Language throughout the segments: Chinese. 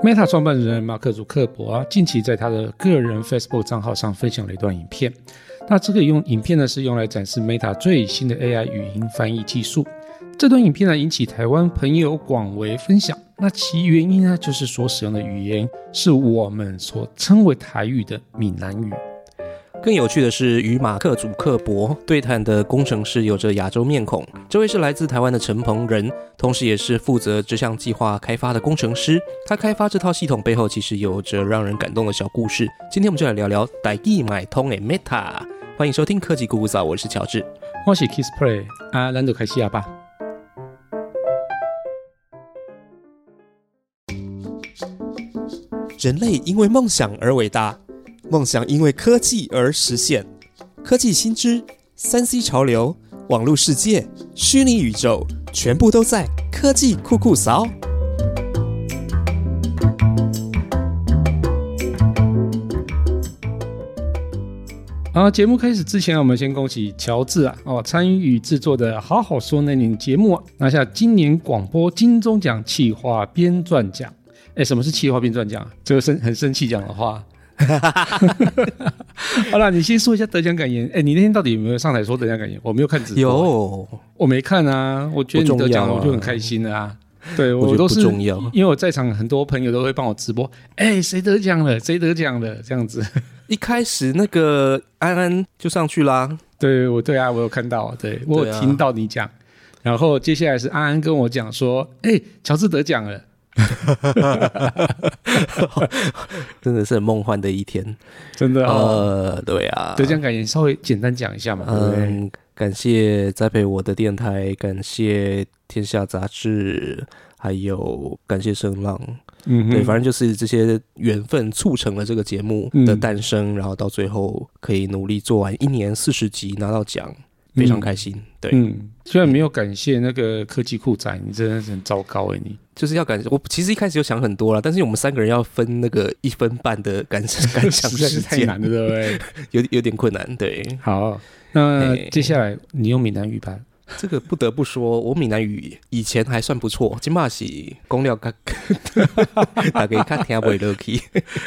Meta 创办人马克·祖克伯啊，近期在他的个人 Facebook 账号上分享了一段影片。那这个用影片呢，是用来展示 Meta 最新的 AI 语音翻译技术。这段影片呢，引起台湾朋友广为分享。那其原因呢，就是所使用的语言是我们所称为台语的闽南语。更有趣的是，与马克·祖克伯对谈的工程师有着亚洲面孔。这位是来自台湾的陈鹏仁，同时也是负责这项计划开发的工程师。他开发这套系统背后，其实有着让人感动的小故事。今天我们就来聊聊“代意买通”的 Meta。欢迎收听科技咕咕早，我是乔治，我是 Kiss Play 啊，难得开始啊吧。人类因为梦想而伟大。梦想因为科技而实现，科技新知、三 C 潮流、网络世界、虚拟宇宙，全部都在科技酷酷扫。好，节目开始之前，我们先恭喜乔治啊哦，参与制作的好好说那年节目拿下今年广播金钟奖企划编撰奖。哎，什么是企划编撰奖？这个生很生气讲的话。好了，你先说一下得奖感言。哎，你那天到底有没有上台说得奖感言？我没有看直播。有，我没看啊。我觉得你得奖了，我就很开心了啊。对我都是重要，因为我在场很多朋友都会帮我直播。哎，谁得奖了？谁得奖了？这样子。一开始那个安安就上去啦。对，我对啊，我有看到，对我有听到你讲。然后接下来是安安跟我讲说，哎，乔治得奖了。真的是很梦幻的一天，真的。呃，对啊，得奖感言稍微简单讲一下嘛。嗯，感谢栽培我的电台，感谢天下杂志，还有感谢声浪。嗯，对，反正就是这些缘分促成了这个节目的诞生，然后到最后可以努力做完一年四十集拿到奖。非常开心，对，嗯，虽然没有感谢那个科技酷仔，你真的是很糟糕哎，你就是要感谢我。其实一开始就想很多了，但是我们三个人要分那个一分半的感感想时间，太难了，对不对？有有点困难，对。好，那接下来你用闽南语吧。这个不得不说，我闽南语以前还算不错，今嘛是公料较，大家较听不落去。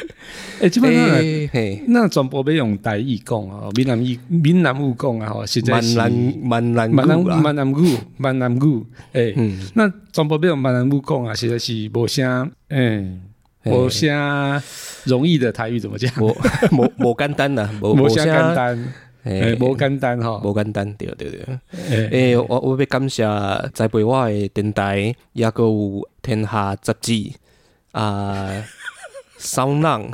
哎，基本上，那转播要用台语讲啊，闽南语闽南语讲啊，吼，现在是闽南闽南闽南语闽南语，哎，那转播要用闽南语讲啊，实在是无啥，嗯，无啥容易的台语怎么讲？无无无简单呐，无啥简单。诶，无简单吼，无简单，对对对。诶，我我要感谢栽培我的电台，也个有天下杂志啊，声浪，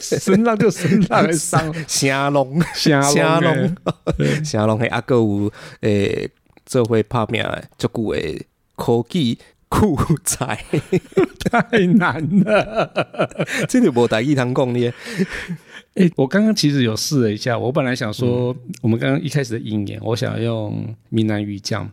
声浪就声浪，声声龙，声龙，声龙，诶，啊个有诶，做伙拍名足久诶科技酷仔，太难了，真的无大意通讲呢。哎，我刚刚其实有试了一下，我本来想说，我们刚刚一开始的音言，我想要用闽南语讲，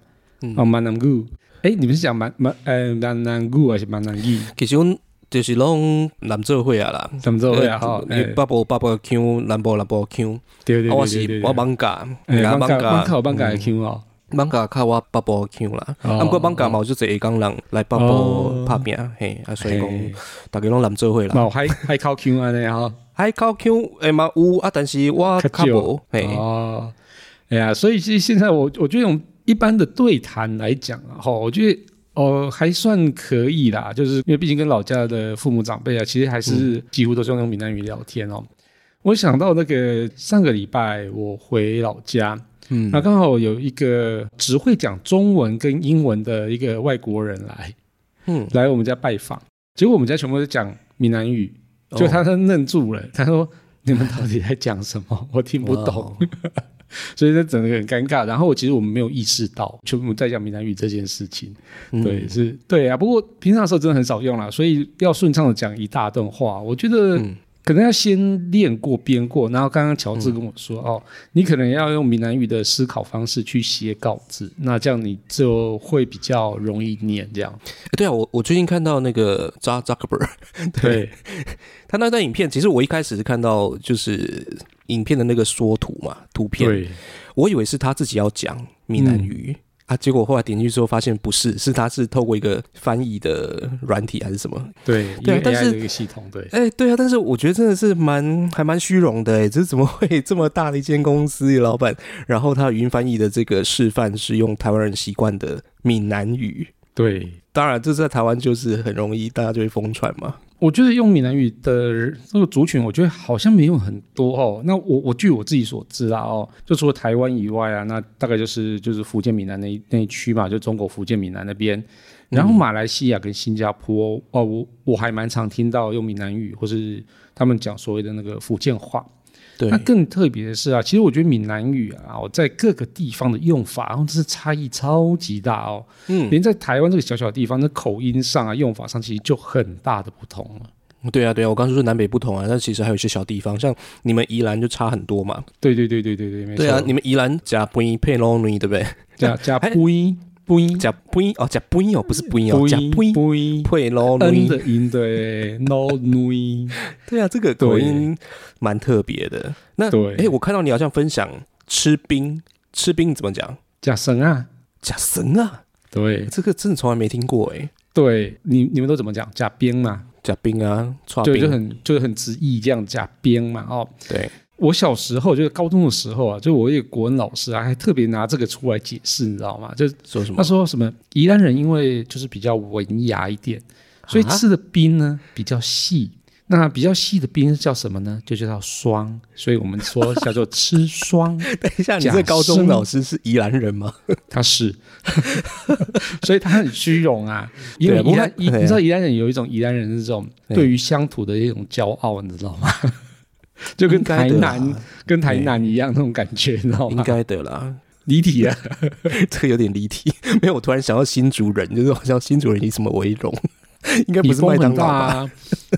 哦，闽南语。哎，你们是讲闽闽呃闽南语还是闽南语？其实我就是拢南州会啊啦，南州会啊哈。北部北部腔，南部南部腔。对对对我是我艋舺，艋舺艋舺艋舺的腔哦，艋舺靠我北部腔啦。啊，不过艋舺嘛就一工人来北部拍拼，嘿，啊，所以讲大家拢南州会啦。冇海海口腔安尼哈。还靠 Q 诶嘛有啊，但是我较无嘿。哦，哎呀，所以其实现在我我觉得用一般的对谈来讲啊，哈，我觉得哦还算可以啦，就是因为毕竟跟老家的父母长辈啊，其实还是几乎都是用闽南语聊天哦。我想到那个上个礼拜我回老家，嗯，那刚好有一个只会讲中文跟英文的一个外国人来，嗯，来我们家拜访，结果我们家全部都讲闽南语。就他他愣住了，他说：“你们到底在讲什么？我听不懂。”所以这整个很尴尬。然后其实我们没有意识到，就我们在讲闽南语这件事情。对，是，对啊。不过平常的时候真的很少用啦，所以要顺畅的讲一大段话，我觉得。可能要先练过编过，然后刚刚乔治跟我说哦，你可能要用闽南语的思考方式去写稿子，那这样你就会比较容易念。这样，对啊，我我最近看到那个扎扎克伯，对他那段影片，其实我一开始是看到就是影片的那个缩图嘛，图片，我以为是他自己要讲闽南语，啊，结果后来点进去之后发现不是，是他是透过一个翻译的软体还是什么？对，对啊但是的一个系统，对，哎、对啊，但是我觉得真的是蛮还蛮虚荣的哎，这怎么会这么大的一间公司老板，然后他语音翻译的这个示范是用台湾人习惯的闽南语，对。当然这在台湾就是很容易大家就会疯传嘛。我觉得用闽南语的这个族群，我觉得好像没有很多哦。那我我据我自己所知啊，哦，就除了台湾以外啊，那大概就是就是福建闽南那那一区嘛，就中国福建闽南那边。然后马来西亚跟新加坡，哦，我我还蛮常听到用闽南语，或是他们讲所谓的那个福建话。对那更特别的是啊，其实我觉得闽南语啊，我在各个地方的用法，然后这是差异超级大哦。嗯，连在台湾这个小小的地方，那口音上啊、用法上，其实就很大的不同了。对啊，对啊，我刚刚说南北不同啊，但其实还有一些小地方，像你们宜兰就差很多嘛。对对对对对对，没错。对啊，你们宜兰加不音配 l 女对不对？加加还 不音不音加不音哦，加不音哦，不是不音哦，加不音不音配。的音对，no 女，对啊，这个口音蛮特别的。那对哎，我看到你好像分享吃冰，吃冰怎么讲？假神啊，假神啊，对这个真的从来没听过哎。对，你你们都怎么讲？假冰嘛，假冰啊，串对，就，很就是很直译这样假冰嘛，哦。对，我小时候就是高中的时候啊，就我一个国文老师啊，还特别拿这个出来解释，你知道吗？就他说什么？他说什么宜兰人因为就是比较文雅一点，所以啊吃的冰呢比较细。那比较细的冰叫什么呢？就叫霜，所以我们说叫做吃霜。等一下，你假这高中老师是宜兰人吗？他是，所以他很虚荣啊。因为宜你知道宜兰人有一种宜兰人的这种对对于乡土的一种骄傲，你知道吗？就跟台南跟台南一样那种感觉，你知道吗？应该的啦，离题啊。这个有点离题。没有，我突然想到新竹人，就是好像新竹人以什么为荣？应该不你是麦风很大当劳吧？啊，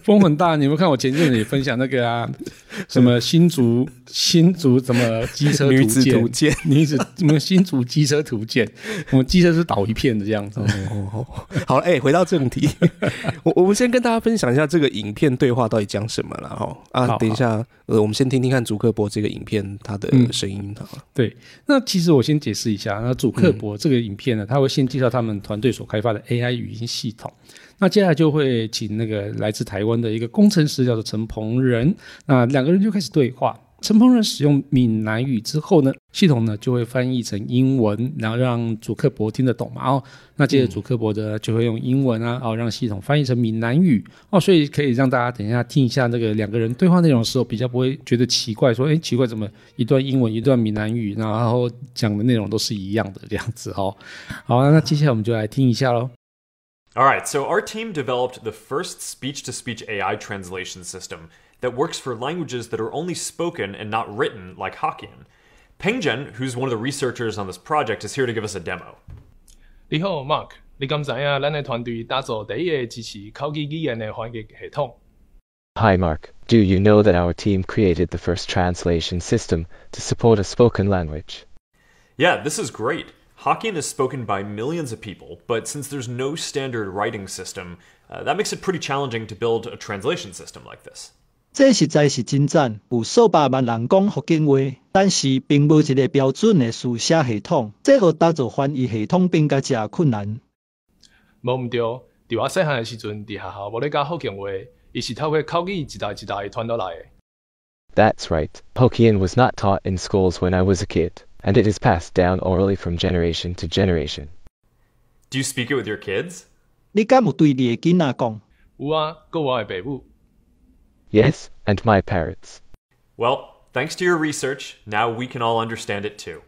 风很大。你有没有看我前阵子也分享那个啊，什么新竹新竹什么机车女图图？鉴。女子什么新竹机车图鉴？我们机车是倒一片的这样子。哦，好了，哎、回到正题，我我们先跟大家分享一下这个影片对话到底讲什么了哈。啊，好等一下，呃，我们先听听看祖克伯这个影片它的嗯声音好了。对，那其实我先解释一下，那主克伯这个影片呢，他会先介绍他们团队所开发的 AI 语音系统。那接下来就会请那个来自台湾的一个工程师，叫做陈鹏仁，那两个人就开始对话。陈鹏仁使用闽南语之后呢，系统呢就会翻译成英文，然后让主克博听得懂嘛。哦，那接着主克博的就会用英文啊，哦，让系统翻译成闽南语。哦，所以可以让大家等一下听一下那个两个人对话内容的时候，比较不会觉得奇怪，说，哎，奇怪，怎么一段英文，一段闽南语，然后讲的内容都是一样的这样子哦。好，那接下来我们就来听一下喽。All right, so our team developed the first speech to speech AI translation system that works for languages that are only spoken and not written, like Hokkien. Pengjen, who's one of the researchers on this project, is here to give us a demo. 你好，Mark。你敢知影咱的团队打造第一个支持口语语言的翻译系统？ Hi Mark, do you know that our team created the first translation system to support a spoken language? Yeah, this is great. Hokkien is spoken by millions of people, but since there's no standard writing system, uh, that makes it pretty challenging to build a translation system like this. 这实在是真赞，有数百万人讲福建话，但是并无一个标准的书写系统，这互打造翻译系统变甲真困难。无毋对，伫我细汉的时阵，伫学校无咧教福建话，伊是透过口语一代一代传落来的。 That's right. Hokkien was not taught in schools when I was a kid, and it is passed down orally from generation to generation. Do you speak it with your kids? 你敢有对你的囡仔讲？有啊，搁我的爸母。 Yes, and my parents. Well, thanks to your research, now we can all understand it too.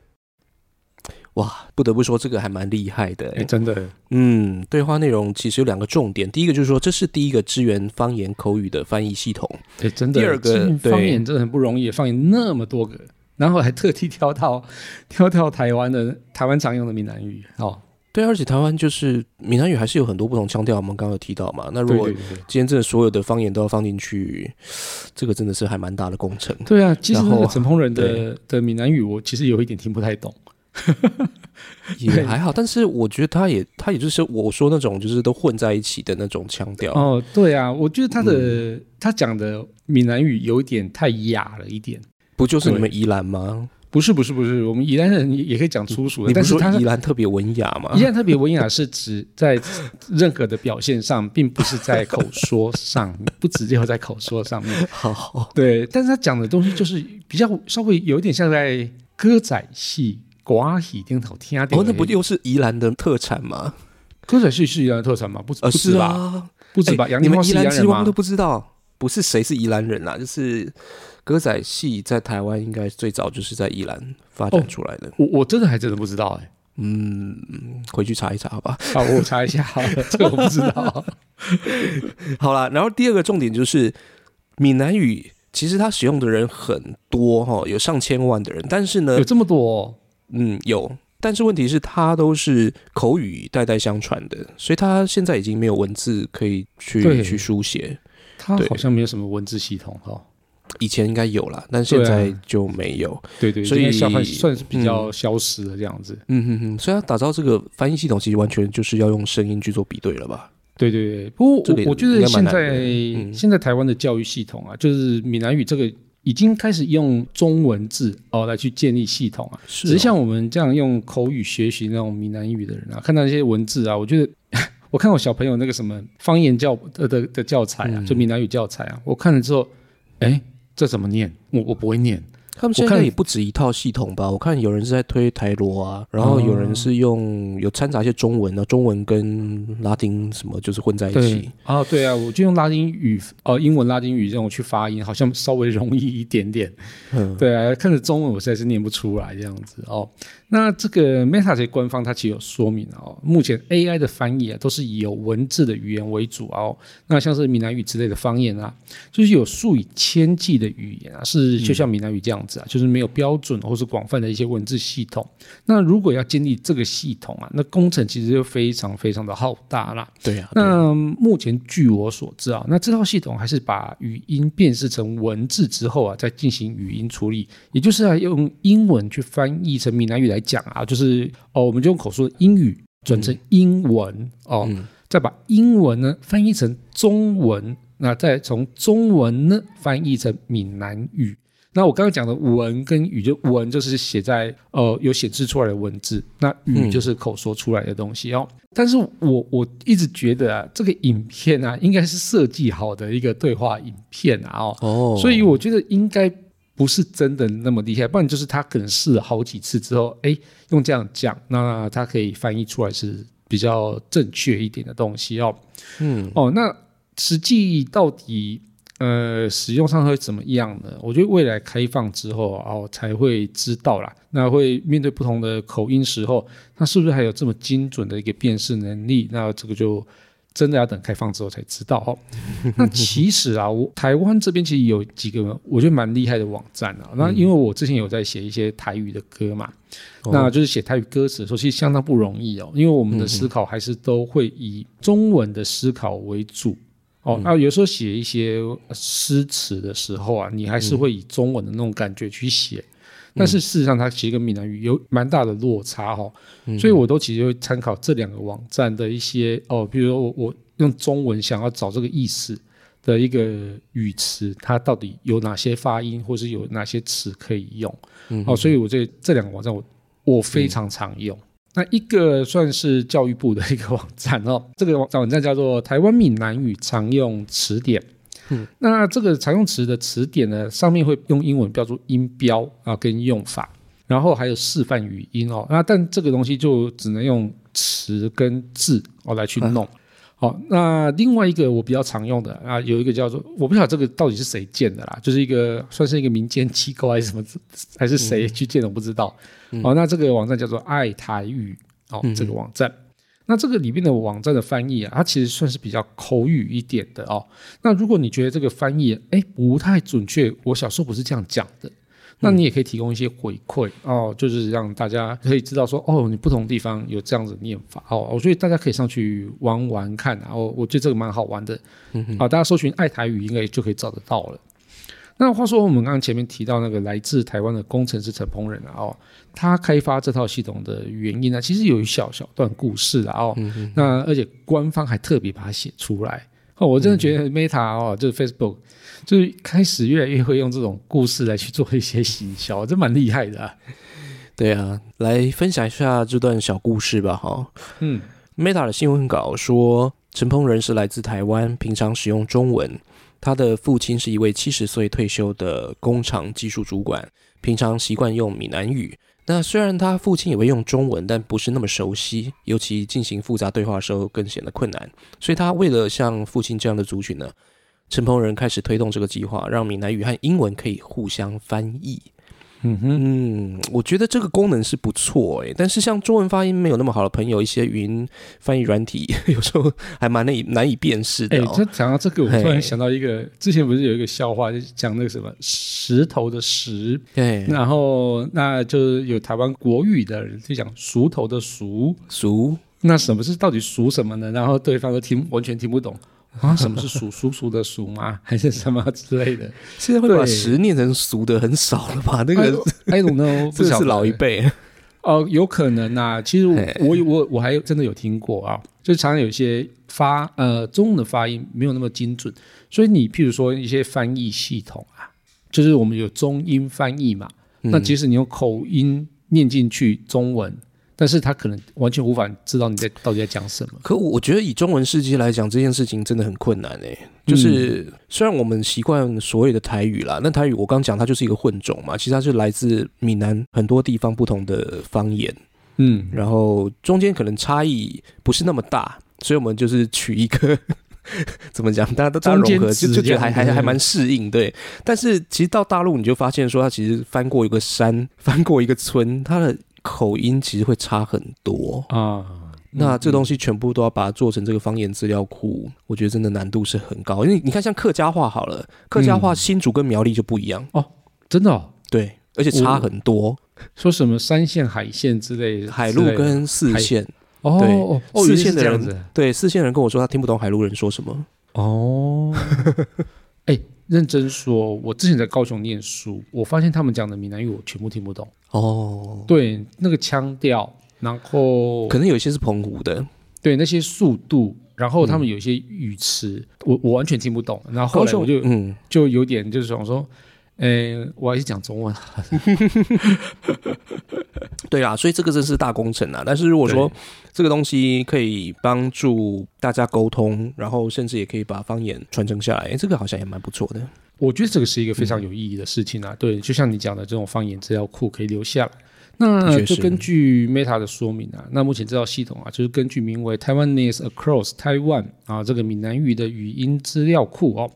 哇，不得不说这个还蛮厉害的、哎，真的，嗯，对话内容其实有两个重点，第一个就是说这是第一个支援方言口语的翻译系统。哎，真的，第二个这对方言真的很不容易，方言那么多个， 然后还特地挑到 挑到台湾的台湾常用的闽南语哦。对，而且台湾就是闽南语还是有很多不同腔调，我们刚刚有提到嘛。那如果。今天真的所有的方言都要放进去，这个真的是还蛮大的工程。对啊，其实陈鹏仁的的闽南语，我其实有一点听不太懂。也还好，但是我觉得他也他也就是我说那种就是都混在一起的那种腔调。哦，对啊，我觉得他的、嗯他讲的闽南语有一点太哑了一点。不就是你们宜兰吗？不是不是不是，我们宜兰人也也可以讲粗俗的，但是他说宜兰特别文雅嘛？宜兰特别文雅是指在任何的表现上，并不是在口说上，不只有在口说上面。好，对，但是他讲的东西就是比较稍微有一点像在歌仔戏、寡戏顶头听到。哦，那不又是宜兰的特产吗？歌仔戏是宜兰的特产吗？不呃，是吧？啊，不止吧？哎你们宜宜兰兰人吗之王都？不知道，不是谁是宜兰人啦，就是歌仔戏在台湾应该最早就是在宜兰发展哦出来的。我我真的还真的不知道哎、嗯，回去查一查好吧。好，我查一下好了，这个我不知道。好啦，然后第二个重点就是闽南语，其实它使用的人很多哈，有上千万的人，但是呢有，这么多、哦，嗯，有，但是问题是它都是口语代代相传的，所以它现在已经没有文字可以去对去书写。它好像没有什么文字系统哈。以前应该有啦，但现在就没有。对对，所以算算是比较消失的这样子。嗯哼哼，所以它打造这个翻译系统，其实完全就是要用声音去做比对了吧？对对对，不过我我觉得现在、现在台湾的教育系统啊，就是闽南语这个已经开始用中文字哦来去建立系统啊。是只是像我们这样用口语学习那种闽南语的人啊，看到那些文字啊，我觉得 我看我小朋友那个什么方言教的的的教材啊，嗯就闽南语教材啊，我看了之后，哎，这怎么念？我我不会念。他们现我看在也不止一套系统吧？我看有人是在推台罗啊，然后有人是用有掺杂一些中文啊，中文跟拉丁什么就是混在一起。啊，对啊，我就用拉丁语呃英文拉丁语这种去发音，好像稍微容易一点点。嗯，对啊，看着中文我实在是念不出来这样子哦。那这个 Meta 这些官方它其实有说明哦，目前 AI 的翻译啊都是以有文字的语言为主哦。那像是闽南语之类的方言啊，就是有数以千计的语言啊，是就像闽南语这样子啊，就是没有标准或是广泛的一些文字系统。那如果要建立这个系统啊，那工程其实就非常非常的浩大啦。对啊那目前据我所知啊，那这套系统还是把语音辨识成文字之后啊，再进行语音处理，也就是啊用英文去翻译成闽南语来讲啊，就是哦，我们就用口说的英语转成英文、哦，嗯再把英文呢翻译成中文，那再从中文呢翻译成闽南语。那我刚刚讲的文跟语，就文就是写在呃有显示出来的文字，那语嗯就是口说出来的东西哦。但是我我一直觉得啊，这个影片啊应该是设计好的一个对话影片啊哦，哦，所以我觉得应该不是真的那么厉害，不然就是他可能试了好几次之后，哎，用这样讲，那他可以翻译出来是比较正确一点的东西哦。嗯哦，那实际到底呃使用上会怎么样呢？我觉得未来开放之后啊哦才会知道啦。那会面对不同的口音时候，那是不是还有这么精准的一个辨识能力？那这个就。真的要等开放之后才知道哦。那其实啊，我台湾这边其实有几个我觉得蛮厉害的网站啊。那因为我之前有在写一些台语的歌嘛，哦那就是写台语歌词的时候，其实相当不容易哦，因为我们的思考还是都会以中文的思考为主。哦，那有时候写一些诗词的时候啊，你还是会以中文的那种感觉去写，但是事实上它其实跟闽南语有蛮大的落差哈、哦，所以我都其实会参考这两个网站的一些哦，比如说我我用中文想要找这个意思的一个语词，它到底有哪些发音，或是有哪些词可以用，哦，所以我这这两个网站我我非常常用。那一个算是教育部的一个网站哦，这个网网站叫做台湾闽南语常用词典。嗯，那这个常用词的词典呢，上面会用英文标注音标啊跟用法，然后还有示范语音哦。那但这个东西就只能用词跟字哦来去弄。好，那另外一个我比较常用的啊，有一个叫做我不晓得这个到底是谁建的啦，就是一个算是一个民间机构还是什么，还是谁去建的我不知道。哦，那这个网站叫做爱台语哦，这个网站。那这个里面的网站的翻译啊，它其实算是比较口语一点的哦。那如果你觉得这个翻译哎不太准确，我小时候不是这样讲的，那你也可以提供一些回馈哦，就是让大家可以知道说哦，你不同地方有这样子念法哦。我觉得大家可以上去玩玩看啊，哦，我觉得这个蛮好玩的。好，大家搜寻爱台语应该就可以找得到了。那话说，我们刚刚前面提到那个来自台湾的工程师陈鹏仁啊，哦，他开发这套系统的原因呢，其实有一小小段故事啊，哦，那而且官方还特别把它写出来，哦，我真的觉得 Meta 哦，就是 Facebook，就是开始越来越会用这种故事来去做一些行销，这蛮厉害的、啊。对啊，来分享一下这段小故事吧，哈。嗯 Meta 的新闻稿说，陈鹏仁是来自台湾，平常使用中文。他的父亲是一位七十岁退休的工厂技术主管，平常习惯用闽南语。那虽然他父亲也会用中文，但不是那么熟悉，尤其进行复杂对话的时候更显得困难。所以他为了像父亲这样的族群呢，陈鹏仁开始推动这个计划，让闽南语和英文可以互相翻译。嗯哼，嗯，我觉得这个功能是不错诶，但是像中文发音没有那么好的朋友，一些语音翻译软体 有时候还蛮难以难以辨识哎、的、讲到这个，我突然想到一个，之前不是有一个笑话，就是讲那个什么石头的石，对，然后那就是有台湾国语的人就讲熟头的熟，熟。那什么是到底熟什么呢？然后对方都听完全听不懂啊，什么是属叔叔的属吗？还是什么之类的？现在会把十念成俗的很少了吧？那个 I don't know，不这是老一辈。哦，有可能啊。其实我我我我还真的有听过啊，就常常有一些发呃中文的发音没有那么精准，所以你譬如说一些翻译系统啊，就是我们有中英翻译嘛，嗯那即使你用口音念进去中文，但是他可能完全无法知道你在到底在讲什么。可我我觉得以中文世界来讲，这件事情真的很困难诶。就是、虽然我们习惯所谓的台语啦，那台语我刚讲它就是一个混种嘛，其实它是来自闽南很多地方不同的方言，嗯，然后中间可能差异不是那么大，所以我们就是取一个 怎么讲，大家都大家融合，就就觉得还还还蛮适应，对。但是其实到大陆你就发现说，它其实翻过一个山，翻过一个村，它的口音其实会差很多。啊，那这东西全部都要把它做成这个方言资料库，我觉得真的难度是很高。因为你看，像客家话好了，客家话新竹跟苗栗就不一样。哦，真的、哦、对，而且差很多，说什么三线、海线之类的，海陆跟四海线。哦四线的人这样子。对，四线人跟我说他听不懂海陆人说什么。哦，哎、认真说，我之前在高雄念书，我发现他们讲的闽南语我全部听不懂。哦，对，那个腔调，然后可能有一些是澎湖的，对那些速度，然后他们有一些语词，我我完全听不懂。然后后来我就、嗯，就有点就是想说，呃，我还是讲中文。对啦，所以这个真是大工程啊。但是如果说这个东西可以帮助大家沟通，然后甚至也可以把方言传承下来，诶这个好像也蛮不错的。我觉得这个是一个非常有意义的事情啊。对，就像你讲的，这种方言资料库可以留下来。那就是根据 Meta 的说明啊，那目前这套系统啊，就是根据名为 Taiwanese Across Taiwan 啊这个闽南语的语音资料库哦，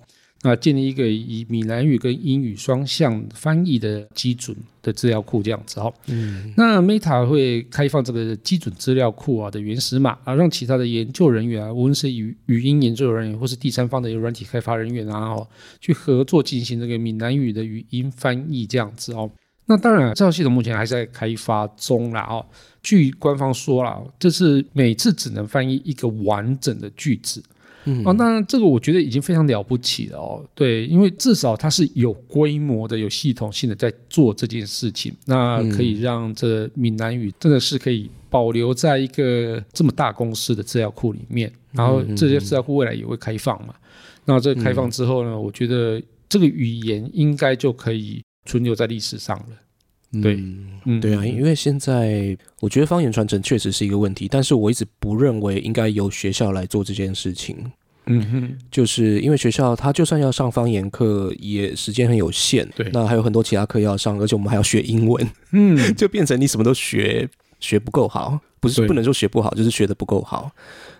那建立一个以闽南语跟英语双向翻译的基准的资料库这样子哦。嗯，那 Meta 会开放这个基准资料库啊的原始码啊，让其他的研究人员啊，无论是语语音研究人员或是第三方的软体开发人员啊，哦，去合作进行这个闽南语的语音翻译这样子哦。那当然，这套系统目前还在开发中啦哦。据官方说啦，这是每次只能翻译一个完整的句子。嗯哦，那这个我觉得已经非常了不起了哦。对，因为至少它是有规模的、有系统性的在做这件事情，那可以让这闽南语真的是可以保留在一个这么大公司的资料库里面，然后这些资料库未来也会开放嘛。那这开放之后呢，我觉得这个语言应该就可以存留在历史上了。对嗯嗯，对啊，因为现在我觉得方言传承确实是一个问题，但是我一直不认为应该由学校来做这件事情。嗯哼，就是因为学校他就算要上方言课，也时间很有限。对那还有很多其他课要上，而且我们还要学英文，嗯，就变成你什么都学学不够好，不是不能说学不好，就是学的不够好。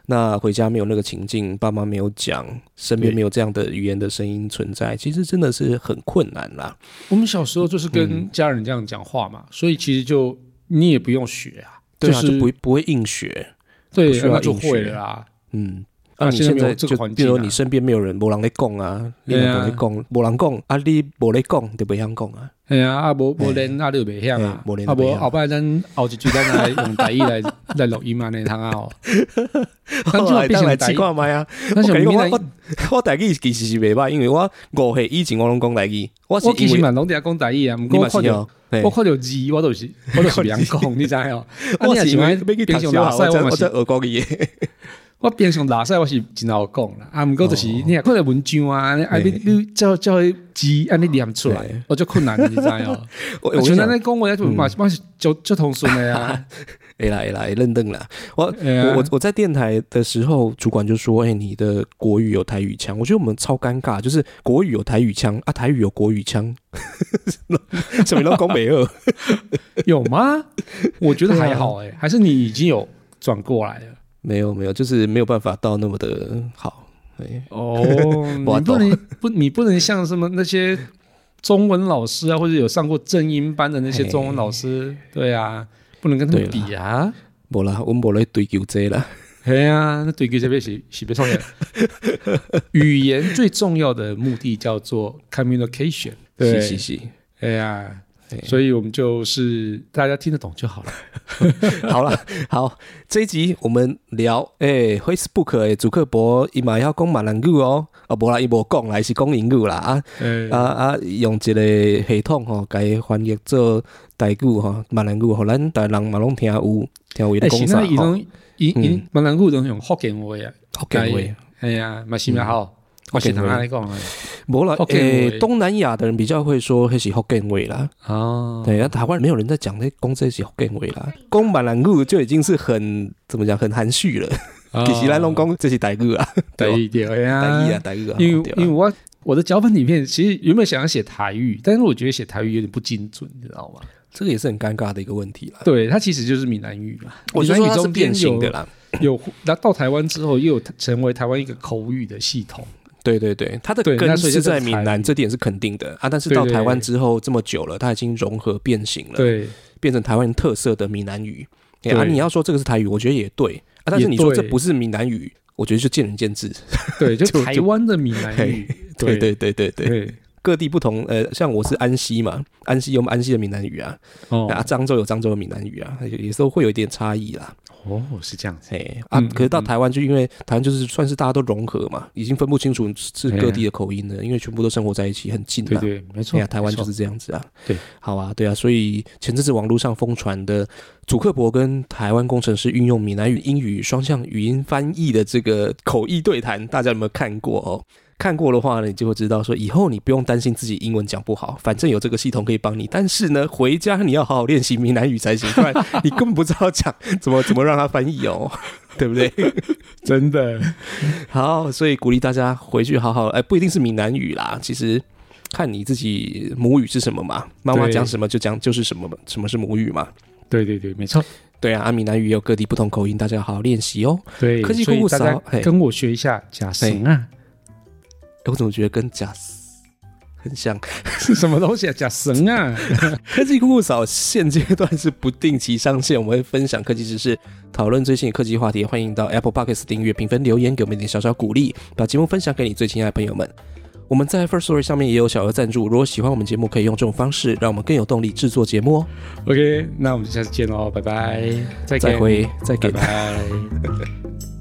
那回家没有那个情境，爸妈没有讲，身边没有这样的语言的声音存在，其实真的是很困难啦。我们小时候就是嗯跟家人这样讲话嘛，所以其实就你也不用学啊，对啊，是就不不会硬学。对那就会了啦。嗯，啊啊，你现现在就比如你身边没有人，没人在讲啊，你对啊也不在讲，没人讲啊，你没在讲就不想讲啊。系啊，啊无无练啊，你就袂晓啊嘿，无练啊无后摆咱后一句咱来用台语来 来录音嘛，那通啊哦。咱就变当来试成台语，看麦啊！那我跟你讲，像闽南我我我台语其实是袂歹，因为我五岁以前我拢讲台语，我是我其因为实嘛拢伫遐讲台语啊，毋你过我看到嘛是哦，嘿我看到字，我都是我都是袂晓讲，你知哦？啊我是因为平常小学，我才老师我嘛是学国语的。我平常拉塞我是真好讲啦，啊，毋过就是你看看文章啊，你啊你你叫叫迄字安尼念出来，我就困难，你知哦。我我像咱我想咧讲话，就嘛嘛是就就通顺的啊。会啦会啦，会认凳啦。我哎呀我我我在电台的时候，主管就说：“哎、你的国语有台语腔。”我觉得我们超尴尬，就是国语有台语腔啊，台语有国语腔，什么都讲没二。有吗？我觉得还好哎、还是你已经有转过来了。没有没有，就是没有办法到那么的好。哎，哦，你不能不，你不能像什么那些中文老师啊，或者有上过正音班的那些中文老师，对啊，不能跟他们比啊。无啦，我们无来追求这啦。对啊，那对给这边是是别创业。语言最重要的目的叫做 communication，对，是是是，哎呀对，所以我们就是大家听得懂就好了。好了，好，这一集我们聊诶、Facebook 的主克伯伊嘛要讲闽南语哦，啊无啦，伊无讲啦，是讲英语啦啊。呃啊啊，用一个系统吼，甲伊翻译做台语吼、闽南语，互咱台人嘛拢听有，听有咧讲啥吼。伊拢伊伊嗯。闽南语都用福建话啊，福建话，哎呀，嘛是嘛好，我是同福建话安尼讲的。无啦，诶、话东南亚的人比较会说迄是福建话啦。哦，对，啊，台湾没有人在讲那讲这是福建话啦，讲闽南语就已经是很怎么讲，很含蓄了。哦其实咱拢讲这是台语啊，台语对台啊，语啊，台语啊，因为因为我我的脚本里面其实原本想要写台语，但是我觉得写台语有点不精准，你知道吗？这个也是很尴尬的一个问题啦。对，它其实就是闽南语嘛。我就说它是闽南语中间变形的啦。有，有那到台湾之后，又有成为台湾一个口语的系统。对对对，它的根是在闽南，语这点是肯定的啊。但是到台湾之后这么久了，它已经融合变形了，对，变成台湾特色的闽南语。啊，你要说这个是台语，我觉得也对啊。但是你说这不是闽南语，我觉得就见仁见智。对，就 就台湾的闽南语。对对对对对，对，各地不同。呃，像我是安溪嘛，安溪有安溪的闽南语啊，哦啊，漳州有漳州的闽南语啊，有有时候会有一点差异啦。哦，是这样子。嘿啊，嗯可是到嗯台湾就因为台湾就是算是大家都融合嘛，已经分不清楚是各地的口音了，因为全部都生活在一起，很近嘛。对对，没错对呀，，台湾就是这样子啊。对，好啊，对啊，所以前阵子网络上疯传的祖克伯跟台湾工程师运用闽南语、英语双向语音翻译的这个口译对谈，大家有没有看过哦？看过的话呢，你就会知道说，以后你不用担心自己英文讲不好，反正有这个系统可以帮你。但是呢，回家你要好好练习闽南语才行，不然你根本不知道讲怎么怎么让它翻译哦，对不对？真的。好，所以鼓励大家回去好好，哎，不一定是闽南语啦，其实看你自己母语是什么嘛，妈妈讲什么就讲就是什么，什么是母语嘛。对对对，没错。对啊，阿闽南语也有各地不同口音，大家要好好练习哦。对，科技所以大家跟我学一下假声啊，哎我怎么觉得跟贾斯很像？是 什么东西啊？假神啊！科技酷酷扫现阶段是不定期上线，我们会分享科技知识，讨论最新的科技话题。欢迎到 Apple Podcast 订阅、评分、留言，给我们一点小小鼓励，把节目分享给你最亲爱的朋友们。我们在 First Story 上面也有小额赞助，如果喜欢我们节目，可以用这种方式让我们更有动力制作节目哦。OK，那我们就下次见喽，拜拜，再见再会，再见拜。拜。